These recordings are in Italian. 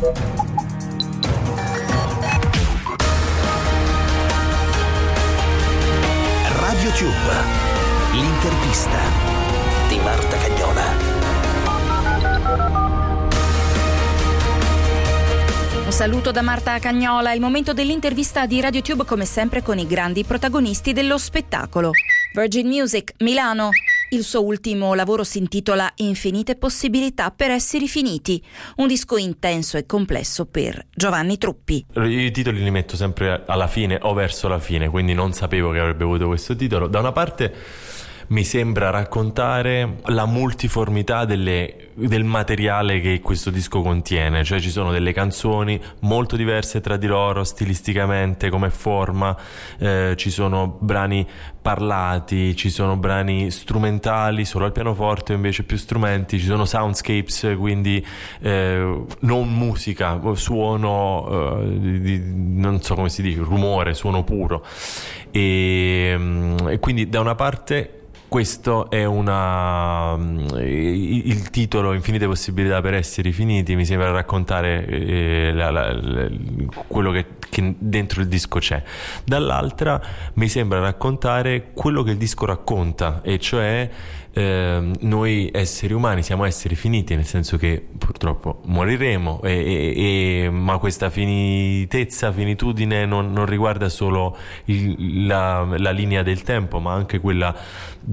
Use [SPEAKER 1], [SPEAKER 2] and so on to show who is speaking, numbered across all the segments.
[SPEAKER 1] Radio Tube, l'intervista di Marta Cagnola.
[SPEAKER 2] Un saluto da Marta Cagnola, il momento dell'intervista di RadioTube come sempre con i grandi protagonisti dello spettacolo. Virgin Music, Milano. Il suo ultimo lavoro si intitola Infinite possibilità per esseri finiti, un disco intenso e complesso per Giovanni Truppi.
[SPEAKER 3] I titoli li metto sempre alla fine o verso la fine, quindi non sapevo che avrebbe avuto questo titolo. Da una parte mi sembra raccontare la multiformità delle, del materiale che questo disco contiene, cioè ci sono delle canzoni molto diverse tra di loro stilisticamente come forma, eh, ci sono brani parlati, ci sono brani strumentali solo al pianoforte invece più strumenti, ci sono soundscapes quindi eh, non musica, suono, eh, di, non so come si dice, rumore, suono puro. E, mm, e quindi da una parte questo è una. Mm, il titolo Infinite possibilità per essere finiti mi sembra raccontare eh, la, la, la, quello che, che, dentro il disco c'è. Dall'altra mi sembra raccontare quello che il disco racconta, e cioè eh, noi esseri umani siamo esseri finiti, nel senso che purtroppo moriremo, e, e, e, ma questa finitezza, finitudine non, non riguarda solo il, la, linea del tempo, ma anche quella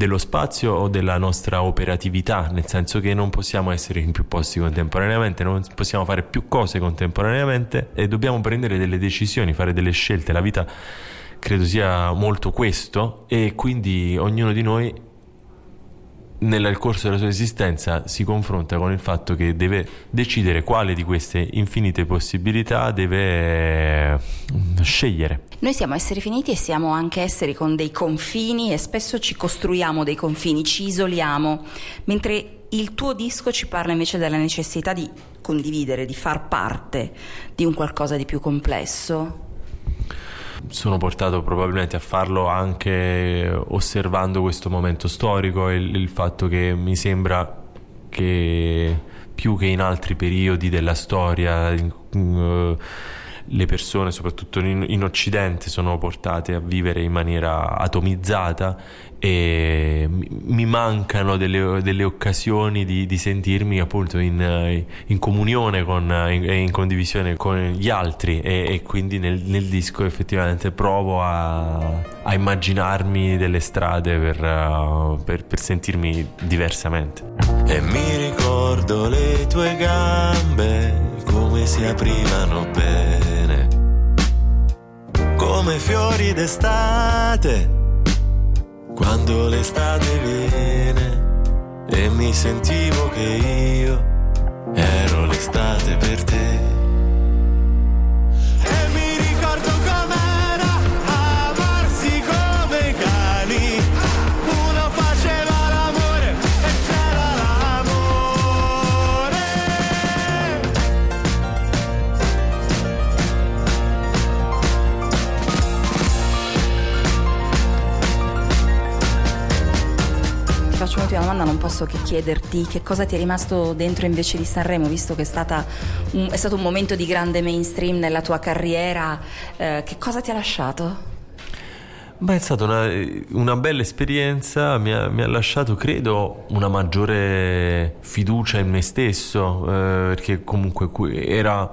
[SPEAKER 3] dello spazio o della nostra operatività, nel senso che non possiamo essere in più posti contemporaneamente, non possiamo fare più cose contemporaneamente e dobbiamo prendere delle decisioni, fare delle scelte. La vita credo sia molto questo e quindi ognuno di noi nel corso della sua esistenza si confronta con il fatto che deve decidere quale di queste infinite possibilità deve eh, scegliere.
[SPEAKER 2] Noi siamo esseri finiti e siamo anche esseri con dei confini e spesso ci costruiamo dei confini, ci isoliamo, mentre il tuo disco ci parla invece della necessità di condividere, di far parte di un qualcosa di più complesso
[SPEAKER 3] sono portato probabilmente a farlo anche osservando questo momento storico e il, il fatto che mi sembra che più che in altri periodi della storia in, uh, le persone, soprattutto in, in, Occidente, sono portate a vivere in maniera atomizzata e mancano delle, delle occasioni di, di, sentirmi appunto in, in comunione e in, condivisione con gli altri e, e quindi nel, nel, disco effettivamente provo a, a immaginarmi delle strade per, uh, per, per sentirmi diversamente.
[SPEAKER 4] E mi ricordo le tue gambe come si aprivano bene, come fiori d'estate quando l'estate viene e mi sentivo che io ero l'estate per te.
[SPEAKER 2] Faccio un'ultima domanda, non posso che chiederti che cosa ti è rimasto dentro invece di Sanremo, visto che è, un, è stato un momento di grande mainstream nella tua carriera, eh, che cosa ti ha lasciato?
[SPEAKER 3] Beh, è stata una, una bella esperienza, mi ha, mi ha, lasciato credo una maggiore fiducia in me stesso, eh, perché comunque era...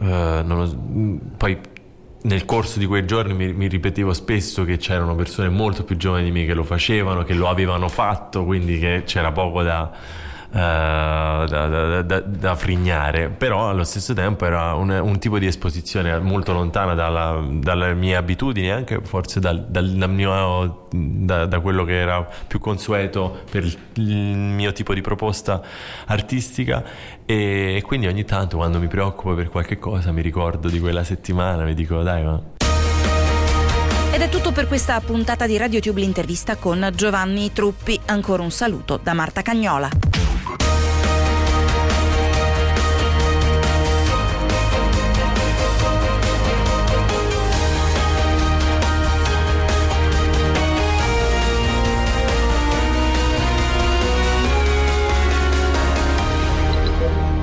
[SPEAKER 3] Eh, lo, poi nel corso di quei giorni mi, mi, ripetevo spesso che c'erano persone molto più giovani di me che lo facevano, che lo avevano fatto, quindi che c'era poco da, uh, da, da, da, frignare, però allo stesso tempo era un, un tipo di esposizione molto lontana dalla, dalle mie abitudini, anche forse dal, dal, mio, da, quello che era più consueto per il, il mio tipo di proposta artistica e, e quindi ogni tanto quando mi preoccupo per qualche cosa mi ricordo di quella settimana, mi dico dai ma
[SPEAKER 2] ed è tutto per questa puntata di RadioTube l'intervista con Giovanni Truppi. Ancora un saluto da Marta Cagnola.